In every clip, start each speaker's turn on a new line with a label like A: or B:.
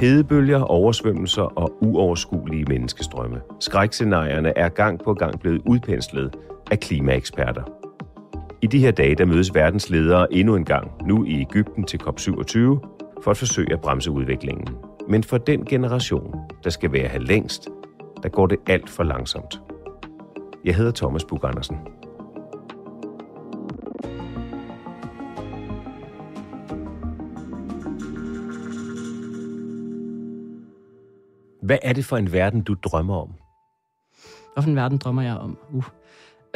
A: Hedebølger, oversvømmelser og uoverskuelige menneskestrømme. Skrækscenarierne er gang på gang blevet udpenslet af klimaeksperter. I de her dage der mødes verdens ledere endnu en gang, nu i Ægypten til COP27, for at forsøge at bremse udviklingen. Men for den generation, der skal være her længst, der går det alt for langsomt. Jeg hedder Thomas Bug Andersen. Hvad er det for en verden, du drømmer om?
B: Hvilken verden drømmer jeg om? Uh.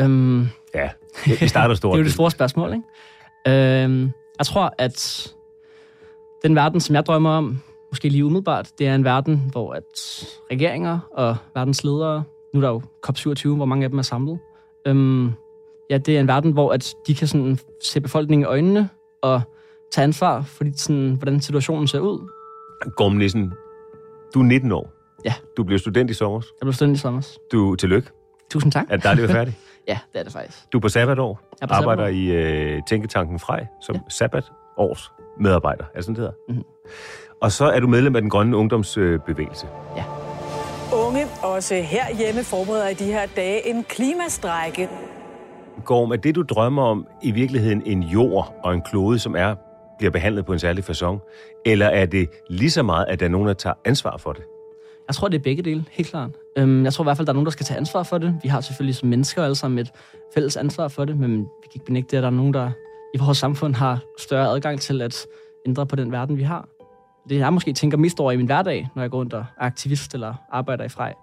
B: Øhm,
A: Ja, vi starter stort.
B: det er jo det store spørgsmål, ikke? Øhm, jeg tror, at den verden, som jeg drømmer om, måske lige umiddelbart, det er en verden, hvor at regeringer og verdens ledere, nu er der jo COP27, hvor mange af dem er samlet, øhm, ja, det er en verden, hvor at de kan sådan se befolkningen i øjnene og tage ansvar for sådan, hvordan situationen ser ud.
A: Gorm Nissen, du er 19 år.
B: Ja.
A: Du blev student i sommer.
B: Jeg blev student i sommer.
A: Du tillykke.
B: Tusind tak.
A: Er det dejligt at være færdig?
B: Ja, det er det faktisk.
A: Du er på sabbatår.
B: Jeg er på
A: Arbejder
B: sabbatår.
A: i øh, Tænketanken Frej som
B: Ja.
A: ja. sabbatårs medarbejder. Er det sådan, det hedder?
B: Mhm.
A: Og så er du medlem af den grønne ungdomsbevægelse.
C: Unge, også herhjemme, forbereder i de her dage en klimastrække.
A: Gorm, er det, du drømmer om, i virkeligheden en jord og en klode, som er bliver behandlet på en særlig façon? Eller er det lige så meget, at der er nogen, der tager ansvar for det?
B: Jeg tror, det er begge dele, helt klart. Øhm, jeg tror i hvert fald, der er nogen, der skal tage ansvar for det. Vi har selvfølgelig som mennesker alle sammen et fælles ansvar for det, men vi kan ikke benægte, at der er nogen, der i vores samfund har større adgang til at ændre på den verden, vi har. Det jeg måske tænker mest over i min hverdag, når jeg går rundt og er aktivist eller arbejder i Frej,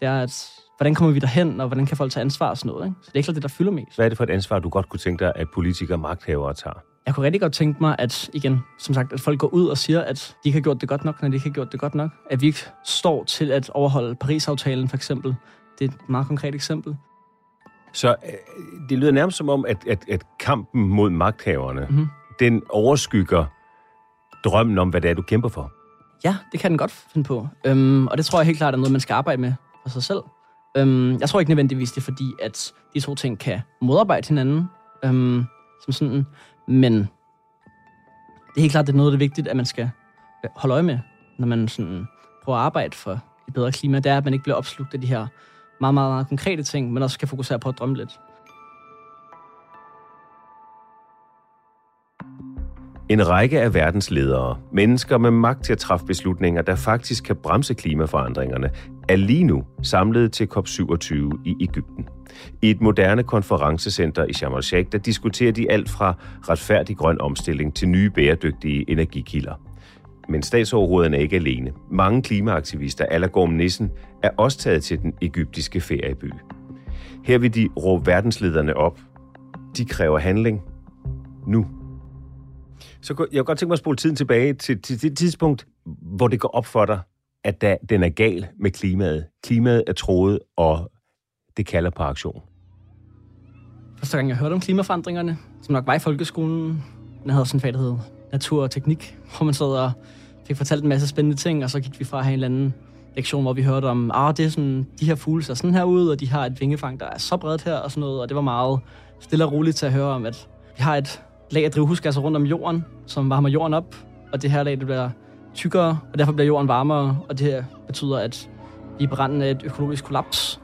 B: det er, at hvordan kommer vi derhen, og hvordan kan folk tage ansvar og sådan noget. Ikke? Så det er ikke klart det, der fylder mest.
A: Hvad er det for et ansvar, du godt kunne tænke dig, at politikere og magthavere tager?
B: Jeg kunne rigtig godt tænke mig, at igen, som sagt, at folk går ud og siger, at de ikke har gjort det godt nok, når de ikke har gjort det godt nok. At vi ikke står til at overholde Paris-aftalen, for eksempel. Det er et meget konkret eksempel.
A: Så øh, det lyder nærmest som om, at, at, at kampen mod magthaverne,
B: Mhm.
A: den overskygger drømmen om, hvad det er, du kæmper for.
B: Ja, det kan den godt finde på. Øhm, og det tror jeg helt klart er noget, man skal arbejde med for sig selv. Øhm, jeg tror ikke nødvendigvis, det er fordi, at de to ting kan modarbejde hinanden. Øhm, som sådan. Men det er helt klart, det er noget, det vigtigt, at man skal øh, holde øje med, når man sådan prøver at arbejde for et bedre klima. Det er, at man ikke bliver opslugt af de her meget, meget, meget konkrete ting, men også kan fokusere på at drømme lidt.
A: En række af verdens ledere, mennesker med magt til at træffe beslutninger, der faktisk kan bremse klimaforandringerne, er lige nu samlet til COP27 i Ægypten. I et moderne konferencecenter i Sharm el-Sheikh, der diskuterer de alt fra retfærdig grøn omstilling til nye bæredygtige energikilder. Men statsoverhovederne er ikke alene. Mange klimaaktivister, Allergorm Nissen, er også taget til den egyptiske ferieby. Her vil de råbe verdenslederne op. De kræver handling nu. Så jeg kunne godt tænke mig at spole tiden tilbage til, til det tidspunkt, hvor det går op for dig, at der, den er gal med klimaet. Klimaet er troet, og det kalder på aktion.
B: Første gang, jeg hørte om klimaforandringerne, som nok var i folkeskolen, den havde sådan en fag, der hed natur og teknik, hvor man sad og fik fortalt en masse spændende ting, og så gik vi fra at have en eller anden lektion, hvor vi hørte om, ah, det er sådan, de her fugle ser sådan her ud, og de har et vingefang, der er så bredt her, og sådan noget, og det var meget stille og roligt til at høre om, at vi har et lag af drivhusgasser rundt om jorden, som varmer jorden op, og det her lag, det bliver tykkere, og derfor bliver jorden varmere, og det her betyder, at vi er af et økologisk kollaps.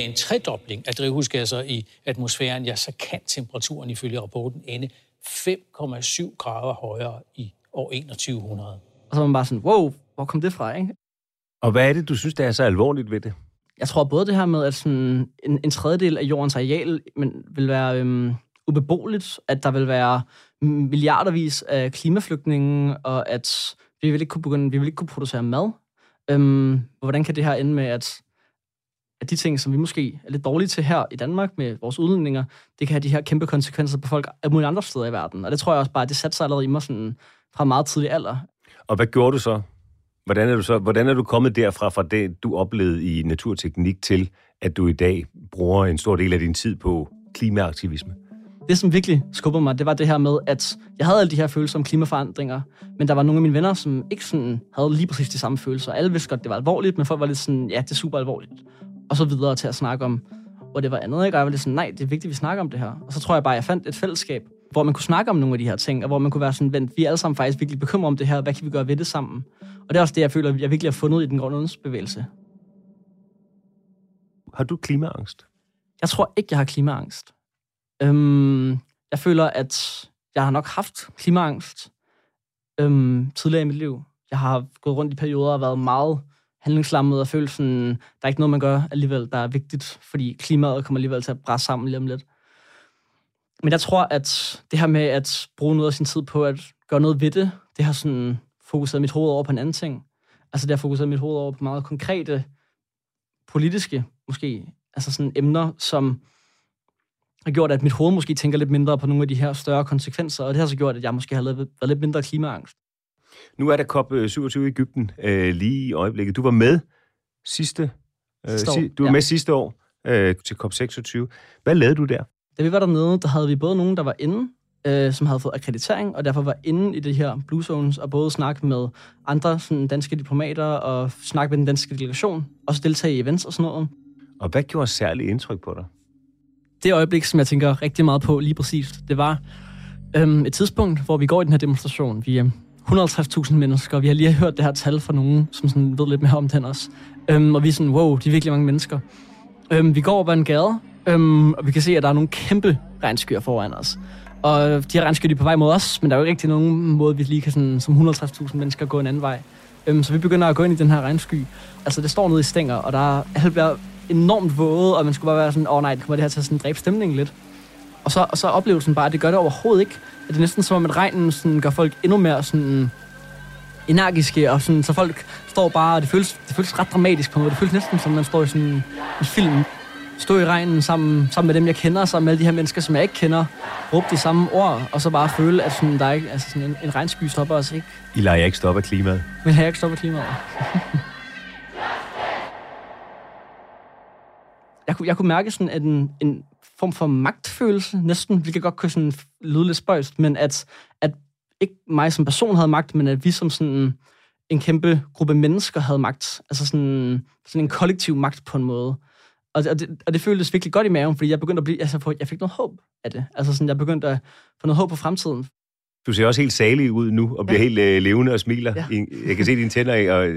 D: En tredobling af drivhusgasser i atmosfæren, ja, så kan temperaturen ifølge rapporten ende 5,7 grader højere i år 2100.
B: Og så er man bare sådan, wow, hvor kom det fra, ikke?
A: Og hvad er det, du synes, der er så alvorligt ved det?
B: Jeg tror både det her med, at sådan en, en tredjedel af jordens areal men vil være øhm, ubeboeligt, at der vil være milliardervis af klimaflygtninge, og at vi vil ikke kunne, begynde, vi vil ikke kunne producere mad. Øhm, hvordan kan det her ende med, at, at de ting, som vi måske er lidt dårlige til her i Danmark med vores udledninger, det kan have de her kæmpe konsekvenser på folk af mulige andre steder i verden. Og det tror jeg også bare, at det satte sig allerede i mig sådan, fra meget tidlig alder.
A: Og hvad gjorde du så? Hvordan er du, så, hvordan er du kommet derfra, fra det, du oplevede i naturteknik, til at du i dag bruger en stor del af din tid på klimaaktivisme?
B: Det, som virkelig skubbede mig, det var det her med, at jeg havde alle de her følelser om klimaforandringer, men der var nogle af mine venner, som ikke sådan havde lige præcis de samme følelser. Alle vidste godt, det var alvorligt, men folk var lidt sådan, ja, det er super alvorligt. Og så videre til at snakke om, hvor det var andet, ikke? Og jeg var lidt sådan, nej, det er vigtigt, at vi snakker om det her. Og så tror jeg bare, at jeg fandt et fællesskab, hvor man kunne snakke om nogle af de her ting, og hvor man kunne være sådan, vent, vi er alle sammen faktisk virkelig bekymrede om det her, hvad kan vi gøre ved det sammen? Og det er også det, jeg føler, jeg virkelig har fundet i den grønne bevægelse.
A: Har du klimaangst?
B: Jeg tror ikke, jeg har klimaangst. Øhm, jeg føler, at jeg har nok haft klimaangst øhm, tidligere i mit liv. Jeg har gået rundt i perioder og været meget handlingslammet og følelsen, sådan, der er ikke noget, man gør alligevel, der er vigtigt, fordi klimaet kommer alligevel til at brænde sammen lige om lidt. Men jeg tror, at det her med at bruge noget af sin tid på at gøre noget ved det, det har sådan fokuseret mit hoved over på en anden ting. Altså det har fokuseret mit hoved over på meget konkrete politiske, måske, altså sådan emner, som har gjort, at mit hoved måske tænker lidt mindre på nogle af de her større konsekvenser, og det har så gjort, at jeg måske har været lidt mindre klimaangst.
A: Nu er der COP27 i Ægypten øh, lige i øjeblikket. Du var med sidste, øh, si, du var ja. med sidste år øh, til COP26. Hvad lavede du der?
B: Da vi var dernede, der havde vi både nogen, der var inde, øh, som havde fået akkreditering, og derfor var inde i det her Blue Zones, og både snakke med andre sådan, danske diplomater, og snakke med den danske delegation, og så deltage i events og sådan noget.
A: Og hvad gjorde særligt indtryk på dig?
B: Det øjeblik, som jeg tænker rigtig meget på lige præcis, det var øhm, et tidspunkt, hvor vi går i den her demonstration. Vi er 150.000 mennesker, vi har lige hørt det her tal fra nogen, som sådan ved lidt mere om den også. Øhm, og vi er sådan, wow, de er virkelig mange mennesker. Øhm, vi går over en gade, øhm, og vi kan se, at der er nogle kæmpe regnskyer foran os. Og de her regnskyer, de er på vej mod os, men der er jo ikke rigtig nogen måde, vi lige kan sådan, som 150.000 mennesker gå en anden vej. Øhm, så vi begynder at gå ind i den her regnsky. Altså, det står nede i stænger, og der er alt bliver enormt våde, og man skulle bare være sådan, åh oh, nej, det kommer det her til at sådan dræbe stemningen lidt. Og så, og så oplevelsen bare, at det gør det overhovedet ikke. At det er næsten som om, at regnen sådan, gør folk endnu mere sådan, energiske, og sådan, så folk står bare, og det føles, det føles ret dramatisk på noget. Det føles næsten som, man står i sådan en film stå i regnen sammen, sammen med dem, jeg kender, sammen med alle de her mennesker, som jeg ikke kender, råbe de samme ord, og så bare føle, at sådan, der er ikke, altså sådan en, en regnsky stopper os ikke.
A: I lader ikke stoppe klimaet.
B: Men jeg ikke stoppe klimaet. jeg, kunne, jeg kunne mærke sådan at en, en form for magtfølelse, næsten, vi kan godt kunne sådan lyde lidt spøjst, men at, at ikke mig som person havde magt, men at vi som sådan en kæmpe gruppe mennesker havde magt. Altså sådan, sådan en kollektiv magt på en måde. Og det, og, det, og det føltes virkelig godt i maven, fordi jeg begyndte at blive, altså, jeg fik noget håb af det. Altså sådan, jeg begyndte at få noget håb på fremtiden.
A: Du ser også helt salig ud nu, og bliver ja. helt øh, levende og smiler. Ja. Jeg kan se dine tænder og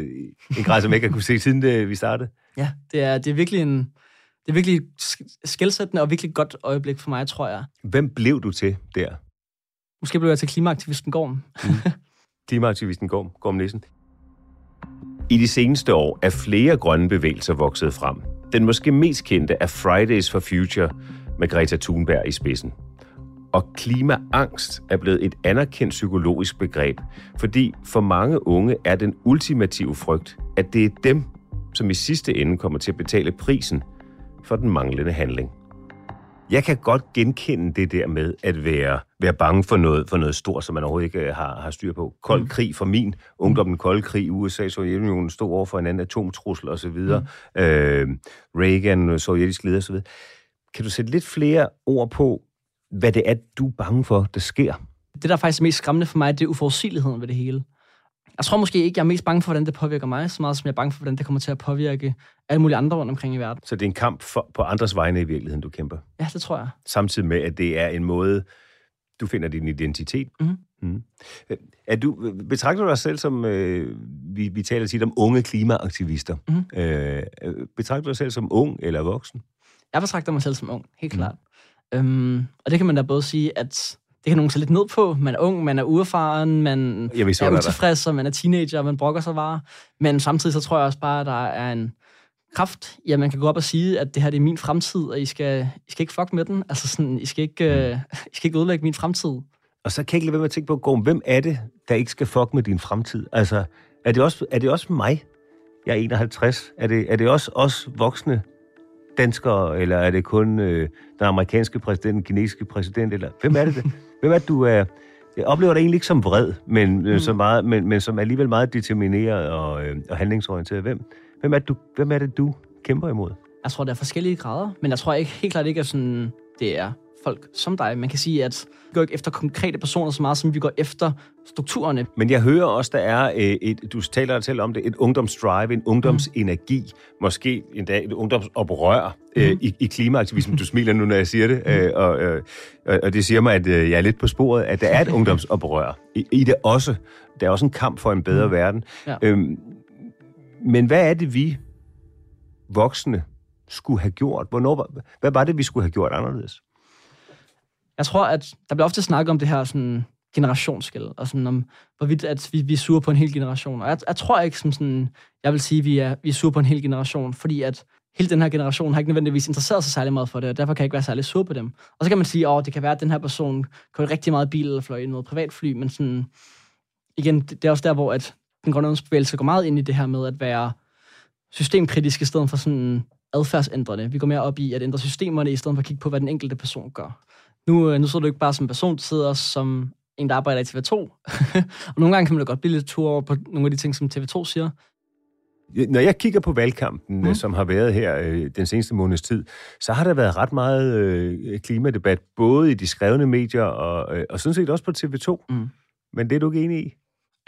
A: en grad, som jeg ikke har kunne se, siden det, vi startede.
B: Ja, det er, det er virkelig en, det er virkelig skældsættende og virkelig godt øjeblik for mig, tror jeg.
A: Hvem blev du til der?
B: Måske blev jeg til klimaaktivisten Gorm. mm.
A: Klimaaktivisten Gorm, Gorm Nissen. I de seneste år er flere grønne bevægelser vokset frem. Den måske mest kendte er Fridays for Future med Greta Thunberg i spidsen. Og klimaangst er blevet et anerkendt psykologisk begreb, fordi for mange unge er den ultimative frygt, at det er dem, som i sidste ende kommer til at betale prisen for den manglende handling. Jeg kan godt genkende det der med at være, være bange for noget, for noget stort, som man overhovedet ikke øh, har, har styr på. Kold mm. krig for min ungdom, den kolde krig, USA, Sovjetunionen stod over for en anden atomtrussel osv., mm. øh, Reagan, sovjetisk leder osv. Kan du sætte lidt flere ord på, hvad det er, du er bange for, der sker?
B: Det, der er faktisk mest skræmmende for mig, det er uforudsigeligheden ved det hele. Jeg tror måske ikke, jeg er mest bange for, hvordan det påvirker mig, så meget som jeg er bange for, hvordan det kommer til at påvirke alle mulige andre rundt omkring i verden.
A: Så det er en kamp for, på andres vegne i virkeligheden, du kæmper?
B: Ja, det tror jeg.
A: Samtidig med, at det er en måde, du finder din identitet.
B: Mm.
A: Mm. Er du, betragter du dig selv som, øh, vi, vi taler tit om unge klimaaktivister.
B: Mm.
A: Øh, betragter du dig selv som ung eller voksen?
B: Jeg betragter mig selv som ung, helt klart. Mm. Øhm, og det kan man da både sige, at det kan nogen se lidt ned på. Man er ung, man er uerfaren, man
A: vidste,
B: er utilfreds, og man er teenager, og man brokker sig bare. Men samtidig så tror jeg også bare, at der er en kraft, ja, man kan gå op og sige, at det her det er min fremtid, og I skal, I skal ikke fuck med den. Altså sådan, I skal ikke, øh, I skal ikke ødelægge min fremtid.
A: Og så kan jeg ikke lade være med at tænke på, Gorm, hvem er det, der ikke skal fuck med din fremtid? Altså, er det også, er det også mig? Jeg er 51. Er det, er det også os voksne danskere, eller er det kun øh, den amerikanske præsident, den kinesiske præsident, eller hvem er det? det? hvem er det, du er? Jeg oplever dig egentlig ikke som vred, men, mm. så meget, men, men som alligevel meget determineret og, øh, og handlingsorienteret. Hvem, hvem, er det, du, hvem er det, du kæmper imod?
B: Jeg tror, der er forskellige grader, men jeg tror ikke helt klart ikke, at sådan, det er folk som dig. Man kan sige, at vi går ikke efter konkrete personer så meget, som vi går efter strukturerne.
A: Men jeg hører også, der er øh, et, du taler til om det, et ungdomsdrive, en ungdomsenergi, mm. måske endda et ungdomsoprør øh,
B: Mhm.
A: i, i klimaaktivismen. Du smiler nu, når jeg siger det, øh, og, øh, og det siger mig, at øh, jeg er lidt på sporet, at der er et ungdomsoprør i, i det også. Der er også en kamp for en bedre
B: Mhm.
A: verden.
B: Ja.
A: Øhm, men hvad er det, vi voksne skulle have gjort? Hvornår, hvad var det, vi skulle have gjort anderledes?
B: Jeg tror, at der bliver ofte snakket om det her sådan, generationsskil, og sådan om, hvorvidt at vi, vi er sure på en hel generation. Og jeg, jeg tror ikke, som sådan, jeg vil sige, at vi er, vi er sure på en hel generation, fordi at hele den her generation har ikke nødvendigvis interesseret sig særlig meget for det, og derfor kan jeg ikke være særlig sur på dem. Og så kan man sige, at det kan være, at den her person kører rigtig meget bil eller fløj i noget privatfly, men sådan, igen, det, det er også der, hvor at den grønne bevægelse går meget ind i det her med at være systemkritisk i stedet for sådan adfærdsændrende. Vi går mere op i at ændre systemerne, i stedet for at kigge på, hvad den enkelte person gør. Nu, øh, nu sidder du ikke bare som person, du sidder som en, der arbejder i TV2. og nogle gange kan man da godt blive lidt tur over på nogle af de ting, som TV2 siger.
A: Når jeg kigger på valgkampen,
B: Mm.
A: mm. som har været her øh, den seneste måneds tid, så har der været ret meget øh, klimadebat, både i de skrevne medier og, øh, og sådan set også på TV2.
B: Mm.
A: Men det er du ikke enig i?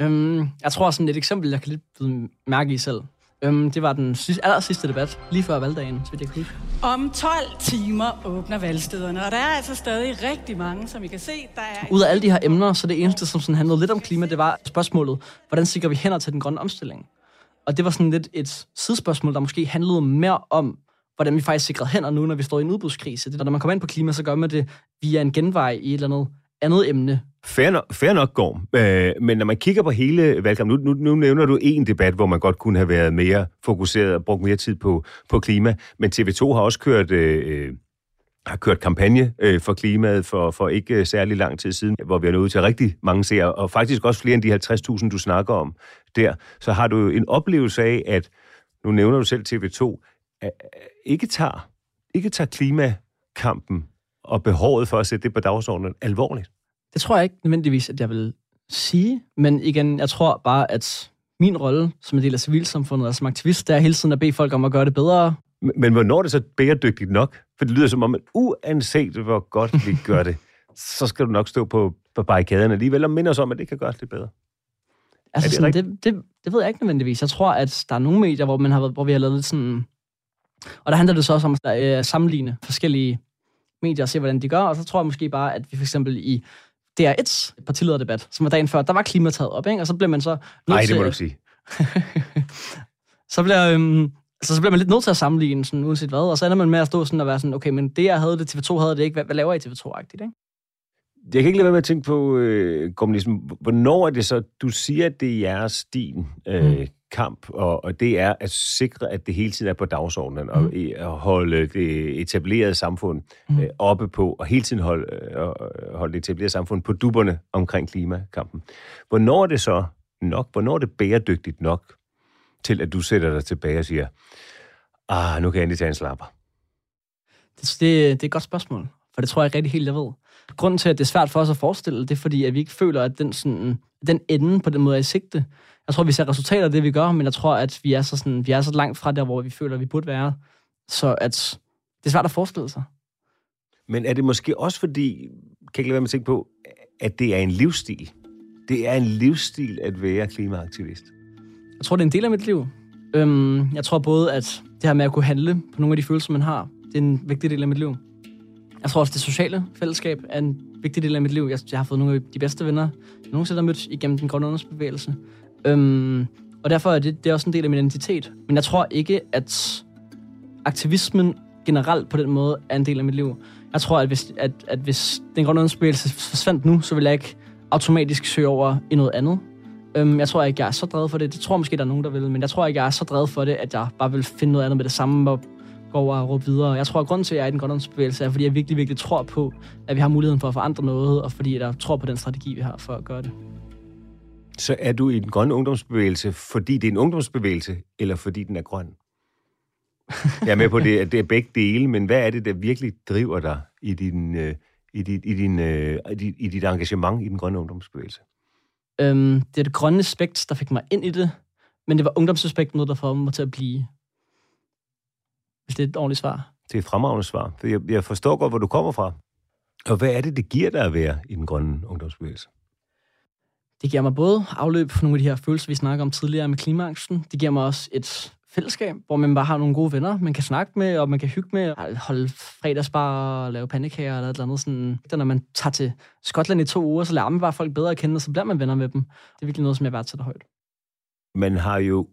B: Øhm, jeg tror sådan et eksempel, jeg kan lidt mærke i selv. Øhm, det var den sidste, aller sidste debat, lige før valgdagen, så jeg kan huske.
E: Om 12 timer åbner valgstederne, og der er altså stadig rigtig mange, som I kan se. Der er
B: Ud af alle de her emner, så det eneste, som sådan handlede lidt om klima, det var spørgsmålet, hvordan sikrer vi hænder til den grønne omstilling? Og det var sådan lidt et sidespørgsmål, der måske handlede mere om, hvordan vi faktisk sikrer hænder nu, når vi står i en udbudskrise. Det, når man kommer ind på klima, så gør man det via en genvej i et eller andet andet emne.
A: Fair nok, fair nok Gorm. Øh, men når man kigger på hele valgkampen, nu, nu, nu nævner du en debat, hvor man godt kunne have været mere fokuseret og brugt mere tid på, på klima, men TV2 har også kørt... Øh, øh, har kørt kampagne øh, for klimaet for, for ikke øh, særlig lang tid siden, hvor vi er nået ud til rigtig mange seere, og faktisk også flere end de 50.000, du snakker om der. Så har du en oplevelse af, at, nu nævner du selv TV2, at, ikke tager, ikke tager klimakampen og behovet for at sætte det på dagsordenen alvorligt.
B: Det tror jeg ikke nødvendigvis, at jeg vil sige, men igen, jeg tror bare, at min rolle som en del af civilsamfundet og som aktivist, det er hele tiden at bede folk om at gøre det bedre.
A: Men, men hvornår er det så bæredygtigt nok? For det lyder som om, at uanset hvor godt vi gør det, så skal du nok stå på, på barrikaderne alligevel og minde os om, at det kan gøres lidt bedre.
B: Altså,
A: det
B: sådan, det, det, det ved jeg ikke nødvendigvis. Jeg tror, at der er nogle medier, hvor, man har, hvor vi har lavet lidt sådan... Og der handler det så også om at øh, sammenligne forskellige medier og se, hvordan de gør. Og så tror jeg måske bare, at vi for eksempel i DR1's partilederdebat, som var dagen før, der var klima taget op, ikke? Og så bliver man så...
A: Nej, det
B: til-
A: må du ikke sige.
B: så bliver, øhm, altså, så bliver man lidt nødt til at sammenligne, sådan, uanset hvad. Og så ender man med at stå sådan og være sådan, okay, men det jeg havde, det TV2 havde det ikke. Hvad, hvad laver I TV2-agtigt, ikke?
A: Jeg kan ikke lade være med at tænke på, øh, ligesom, hvornår er det så, du siger, at det er jeres din øh,
B: Mm.
A: Kamp, og, og det er at sikre, at det hele tiden er på dagsordenen, og
B: Mm.
A: at holde det etablerede samfund
B: Mm.
A: øh, oppe på, og hele tiden holde, øh, holde det etablerede samfund på dupperne omkring klimakampen. Hvornår er det så nok? Hvornår er det bæredygtigt nok til, at du sætter dig tilbage og siger, ah, nu kan jeg endelig tage en slapper?
B: Det, det, det er et godt spørgsmål, for det tror jeg ikke rigtig helt, jeg ved. Grunden til, at det er svært for os at forestille, det er fordi, at vi ikke føler, at den, sådan, den ende på den måde er i sigte. Jeg tror, vi ser resultater af det, vi gør, men jeg tror, at vi er så, sådan, vi er så langt fra der, hvor vi føler, at vi burde være. Så at det er svært at forestille sig.
A: Men er det måske også fordi, kan jeg ikke lade være med at tænke på, at det er en livsstil? Det er en livsstil at være klimaaktivist.
B: Jeg tror, det er en del af mit liv. Øhm, jeg tror både, at det her med at kunne handle på nogle af de følelser, man har, det er en vigtig del af mit liv. Jeg tror også, det sociale fællesskab er en vigtig del af mit liv. Jeg, jeg har fået nogle af de bedste venner, jeg nogensinde har mødt igennem den grønne undersbevægelse. Øhm, og derfor er det, det er også en del af min identitet. Men jeg tror ikke, at aktivismen generelt på den måde er en del af mit liv. Jeg tror, at hvis, at, at hvis den grønne undersbevægelse forsvandt nu, så ville jeg ikke automatisk søge over i noget andet. Øhm, jeg tror ikke, jeg er så drevet for det. Det tror jeg måske, der er nogen, der vil. Men jeg tror ikke, jeg er så drevet for det, at jeg bare vil finde noget andet med det samme og gå over og råbe videre. Jeg tror, at grunden til, at jeg er i den grønne bevægelse, er, fordi jeg virkelig, virkelig tror på, at vi har muligheden for at forandre noget, og fordi jeg tror på den strategi, vi har for at gøre det.
A: Så er du i den grønne ungdomsbevægelse, fordi det er en ungdomsbevægelse, eller fordi den er grøn? Jeg er med på, det, at det er begge dele, men hvad er det, der virkelig driver dig i, din, øh, i, dit, i, din, øh, i, dit, i dit engagement i den grønne ungdomsbevægelse?
B: Øhm, det er det grønne aspekt, der fik mig ind i det, men det var ungdomsaspekt noget, der får mig til at blive. Hvis det er et ordentligt svar.
A: Det er et fremragende svar. For jeg, jeg forstår godt, hvor du kommer fra. Og hvad er det, det giver dig at være i den grønne ungdomsbevægelse?
B: Det giver mig både afløb for nogle af de her følelser, vi snakker om tidligere med klimaaksen. Det giver mig også et fællesskab, hvor man bare har nogle gode venner, man kan snakke med, og man kan hygge med, holde fredagsbar og lave pandekager eller et eller andet. Sådan. Når man tager til Skotland i to uger, så lærer man bare folk bedre at kende, og så bliver man venner med dem. Det er virkelig noget, som jeg værdsætter højt.
A: Man har jo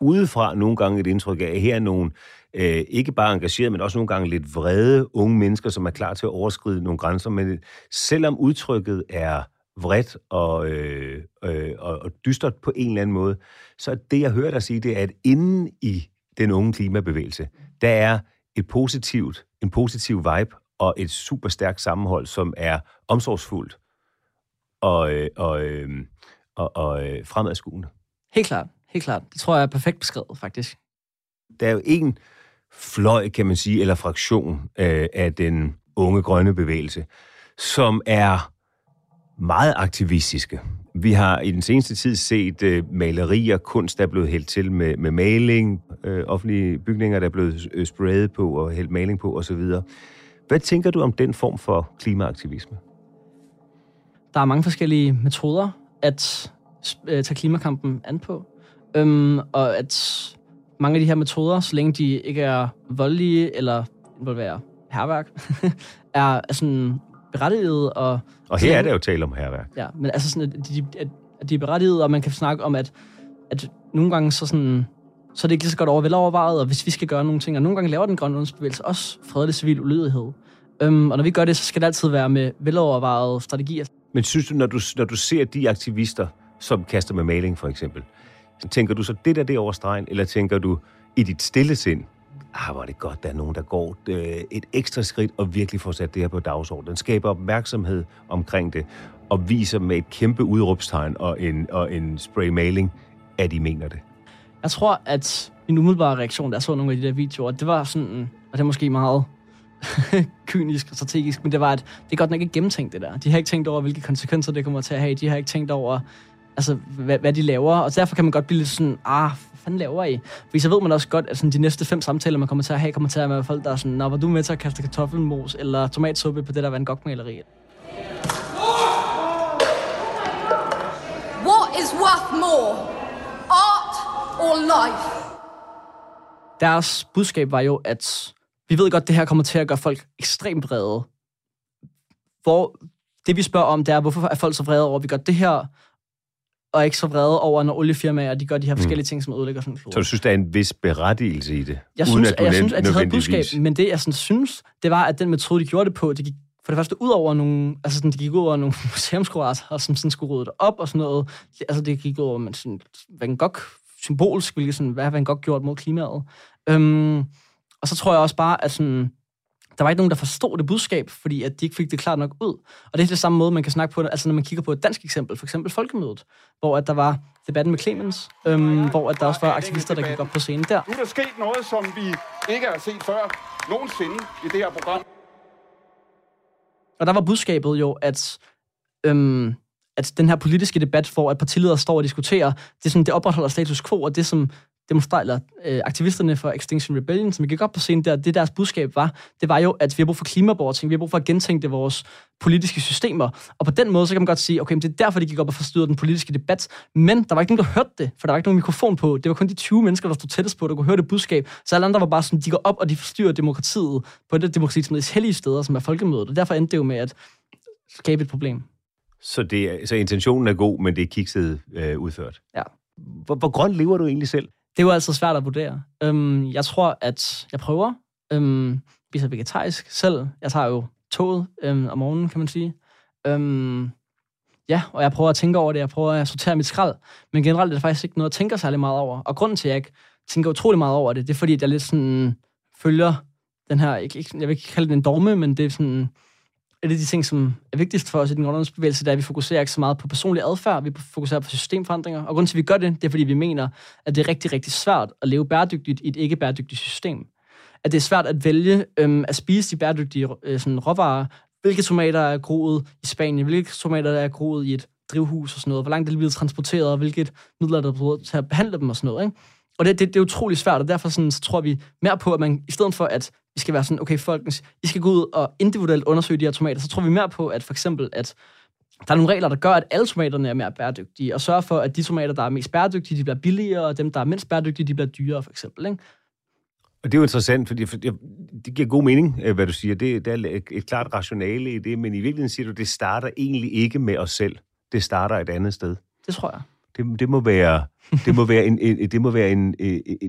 A: udefra nogle gange et indtryk af, at her er nogle øh, ikke bare engagerede, men også nogle gange lidt vrede unge mennesker, som er klar til at overskride nogle grænser. Men selvom udtrykket er vredt og, øh, øh, og, og dystert på en eller anden måde, så det, jeg hører dig sige, det er, at inden i den unge klimabevægelse, der er et positivt, en positiv vibe og et super stærkt sammenhold, som er omsorgsfuldt og, øh, og, øh, og, og øh, fremadskuende.
B: Helt klart, helt klart. Det tror jeg er perfekt beskrevet, faktisk.
A: Der er jo en fløj, kan man sige, eller fraktion øh, af den unge grønne bevægelse, som er meget aktivistiske. Vi har i den seneste tid set øh, malerier, kunst, der er blevet hældt til med, med maling, øh, offentlige bygninger, der er blevet øh, sprayet på og hældt maling på osv. Hvad tænker du om den form for klimaaktivisme?
B: Der er mange forskellige metoder at øh, tage klimakampen an på. Øhm, og at mange af de her metoder, så længe de ikke er voldelige eller involverer herværk, er, er sådan berettiget. Og,
A: og her er det jo tale om herværk.
B: Ja, men altså sådan, at de, at, at de er berettiget, og man kan snakke om, at, at nogle gange så sådan, så er det ikke lige så godt over velovervejet, og hvis vi skal gøre nogle ting, og nogle gange laver den grønne ungdomsbevægelse også fredelig civil ulydighed. Øhm, og når vi gør det, så skal det altid være med velovervejede strategier.
A: Men synes du, når du, når du ser de aktivister, som kaster med maling for eksempel, tænker du så det der det over stregen, eller tænker du i dit stille sind, ah, hvor er det godt, der er nogen, der går øh, et ekstra skridt og virkelig får sat det her på dagsordenen. Skaber opmærksomhed omkring det, og viser med et kæmpe udråbstegn og en, og en spraymaling, at I mener det.
B: Jeg tror, at min umiddelbare reaktion, da jeg så nogle af de der videoer, det var sådan, og det er måske meget kynisk og strategisk, men det var, at det er godt nok ikke gennemtænkt det der. De har ikke tænkt over, hvilke konsekvenser det kommer til at have. De har ikke tænkt over, altså, hvad, hvad de laver. Og derfor kan man godt blive lidt sådan, ah, hvad fanden laver I? Fordi så ved man også godt, at sådan, de næste fem samtaler, man kommer til at have, kommer til at være folk, der er sådan, Nå, var du med til at kaste kartoffelmos eller tomatsuppe på det der Van Gogh-maleri?
F: What is worth more? Art or life?
B: Deres budskab var jo, at vi ved godt, at det her kommer til at gøre folk ekstremt vrede. Hvor det vi spørger om, det er, hvorfor er folk så vrede over, at vi gør det her, og ikke så vrede over, når oliefirmaer de gør de her mm. forskellige mm. ting, som ødelægger sådan en
A: Så du synes, der er en vis berettigelse i det?
B: Jeg synes, at, jeg synes, at de havde budskab, men det jeg sådan, synes, det var, at den metode, de gjorde det på, det gik for det første ud over nogle, altså sådan, det gik ud over nogle museumskurater, som sådan skulle rydde det op og sådan noget. Altså det gik ud over men sådan, Van Gogh symbolsk, hvilket sådan, hvad har Van Gogh gjort mod klimaet. Øhm, og så tror jeg også bare, at sådan, der var ikke nogen, der forstod det budskab, fordi at de ikke fik det klart nok ud. Og det er det samme måde, man kan snakke på altså når man kigger på et dansk eksempel, for eksempel Folkemødet, hvor at der var debatten med Clemens, øhm, hvor at der også var aktivister, der gik op på scenen der.
G: Nu er der sket noget, som vi ikke har set før nogensinde i det her program.
B: Og der var budskabet jo, at, øhm, at den her politiske debat, hvor at partiledere står og diskuterer, det, er sådan, det opretholder status quo, og det som demonstrerer øh, aktivisterne for Extinction Rebellion, som gik op på scenen der, det deres budskab var, det var jo, at vi har brug for klimaborting, vi har brug for at gentænke vores politiske systemer. Og på den måde, så kan man godt sige, okay, det er derfor, de gik op og forstyrrede den politiske debat. Men der var ikke nogen, der hørte det, for der var ikke nogen mikrofon på. Det var kun de 20 mennesker, der stod tættest på, der kunne høre det budskab. Så alle andre var bare sådan, de går op, og de forstyrrer demokratiet på det demokratiets hellige steder, som er folkemødet. Og derfor endte det jo med at skabe et problem.
A: Så, det så intentionen er god, men det er kikset øh, udført?
B: Ja.
A: Hvor, hvor grøn lever du egentlig selv?
B: Det er jo altid svært at vurdere. Øhm, jeg tror, at jeg prøver. Øhm, spiser vegetarisk selv. Jeg tager jo toget øhm, om morgenen, kan man sige. Øhm, ja, og jeg prøver at tænke over det. Jeg prøver at sortere mit skrald. Men generelt er det faktisk ikke noget, jeg tænker særlig meget over. Og grunden til, at jeg ikke tænker utrolig meget over det, det er fordi, at jeg lidt sådan følger den her, ikke, ikke, jeg vil ikke kalde det en dogme, men det er sådan et af de ting, som er vigtigst for os i den grønlandsbevægelse, det er, at vi fokuserer ikke så meget på personlig adfærd, vi fokuserer på systemforandringer. Og grunden til, at vi gør det, det er, fordi vi mener, at det er rigtig, rigtig svært at leve bæredygtigt i et ikke bæredygtigt system. At det er svært at vælge øhm, at spise de bæredygtige øh, sådan, råvarer. Hvilke tomater er groet i Spanien? Hvilke tomater er groet i et drivhus og sådan noget? Hvor langt det bliver transporteret? Og hvilket midler der er til at behandle dem og sådan noget, ikke? Og det, det, det er utrolig svært, og derfor sådan, så tror vi mere på, at man i stedet for, at vi skal være sådan, okay, folkens, I skal gå ud og individuelt undersøge de her tomater, så tror vi mere på, at for eksempel, at der er nogle regler, der gør, at alle tomaterne er mere bæredygtige, og sørge for, at de tomater, der er mest bæredygtige, de bliver billigere, og dem, der er mindst bæredygtige, de bliver dyrere, for eksempel. Ikke?
A: Og det er jo interessant, fordi det giver god mening, øh, hvad du siger. Det, det er et klart rationale i det, men i virkeligheden siger du, det starter egentlig ikke med os selv. Det starter et andet sted.
B: Det tror jeg.
A: Det, det må være, det må være en, det må være en,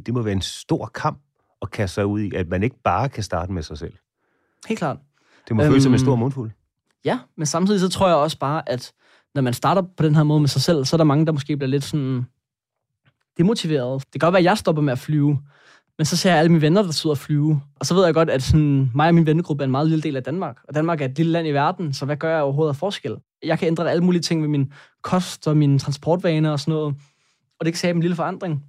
A: det må være en stor kamp at kaste sig ud i, at man ikke bare kan starte med sig selv.
B: Helt klart.
A: Det må øhm, føles som en stor mundfuld.
B: Ja, men samtidig så tror jeg også bare, at når man starter på den her måde med sig selv, så er der mange, der måske bliver lidt sådan demotiveret. Det kan godt være, at jeg stopper med at flyve, men så ser jeg alle mine venner, der sidder og flyve. Og så ved jeg godt, at sådan, mig og min vennegruppe er en meget lille del af Danmark. Og Danmark er et lille land i verden, så hvad gør jeg overhovedet af forskel? Jeg kan ændre alle mulige ting med min kost og mine transportvaner og sådan noget. Og det kan skabe en lille forandring.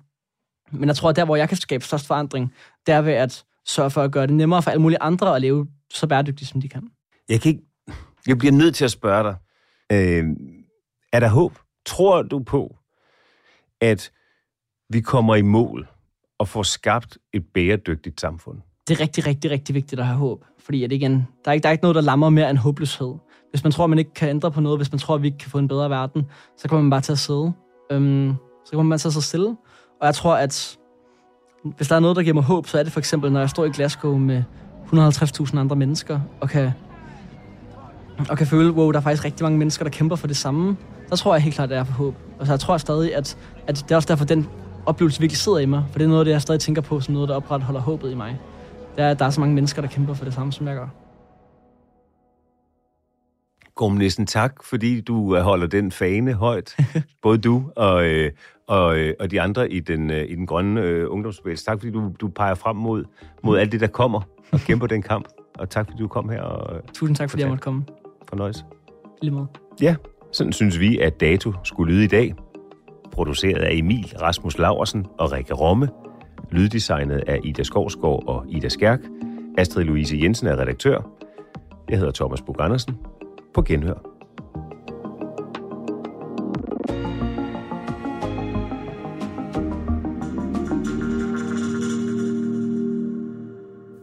B: Men jeg tror, at der, hvor jeg kan skabe størst forandring, det er ved at sørge for at gøre det nemmere for alle mulige andre at leve så bæredygtigt, som de kan.
A: Jeg, kan ikke, jeg bliver nødt til at spørge dig. Øh, er der håb? Tror du på, at vi kommer i mål og får skabt et bæredygtigt samfund?
B: Det er rigtig, rigtig, rigtig vigtigt at have håb. Fordi at igen, der er, ikke, der er ikke noget, der lammer mere end håbløshed. Hvis man tror, at man ikke kan ændre på noget, hvis man tror, at vi ikke kan få en bedre verden, så kommer man bare til at sidde. Øhm, så kommer man til at sidde stille. Og jeg tror, at hvis der er noget, der giver mig håb, så er det for eksempel, når jeg står i Glasgow med 150.000 andre mennesker, og kan, og kan føle, wow, der er faktisk rigtig mange mennesker, der kæmper for det samme. Så tror jeg helt klart, at det er for håb. Og så jeg tror stadig, at, at det er også derfor, den oplevelse virkelig sidder i mig. For det er noget det, jeg stadig tænker på, som noget, der opretholder håbet i mig. Det er, at der er så mange mennesker, der kæmper for det samme, som jeg gør
A: næsten tak, fordi du øh, holder den fane højt. Både du og, øh, og, øh, og de andre i den, i den grønne øh, ungdomsbevægelse. Tak, fordi du, du peger frem mod, mod alt det, der kommer og kæmper den kamp. Og tak, fordi du kom her. Og,
B: Tusind tak, fordi jeg måtte komme.
A: Fornøjelse.
B: Lige måde.
A: Ja, sådan synes vi, at Dato skulle lyde i dag. Produceret af Emil Rasmus Laversen og Rikke Romme. Lyddesignet af Ida Skovsgaard og Ida Skærk. Astrid Louise Jensen er redaktør. Jeg hedder Thomas Bug Andersen. På genhør.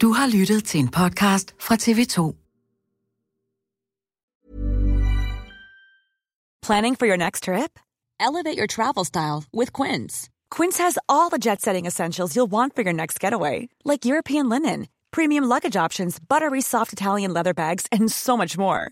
H: Du har lyttet til en podcast fra TV2.
I: Planning for your next trip? Elevate your travel style with Quince. Quince has all the jet-setting essentials you'll want for your next getaway, like European linen, premium luggage options, buttery soft Italian leather bags, and so much more.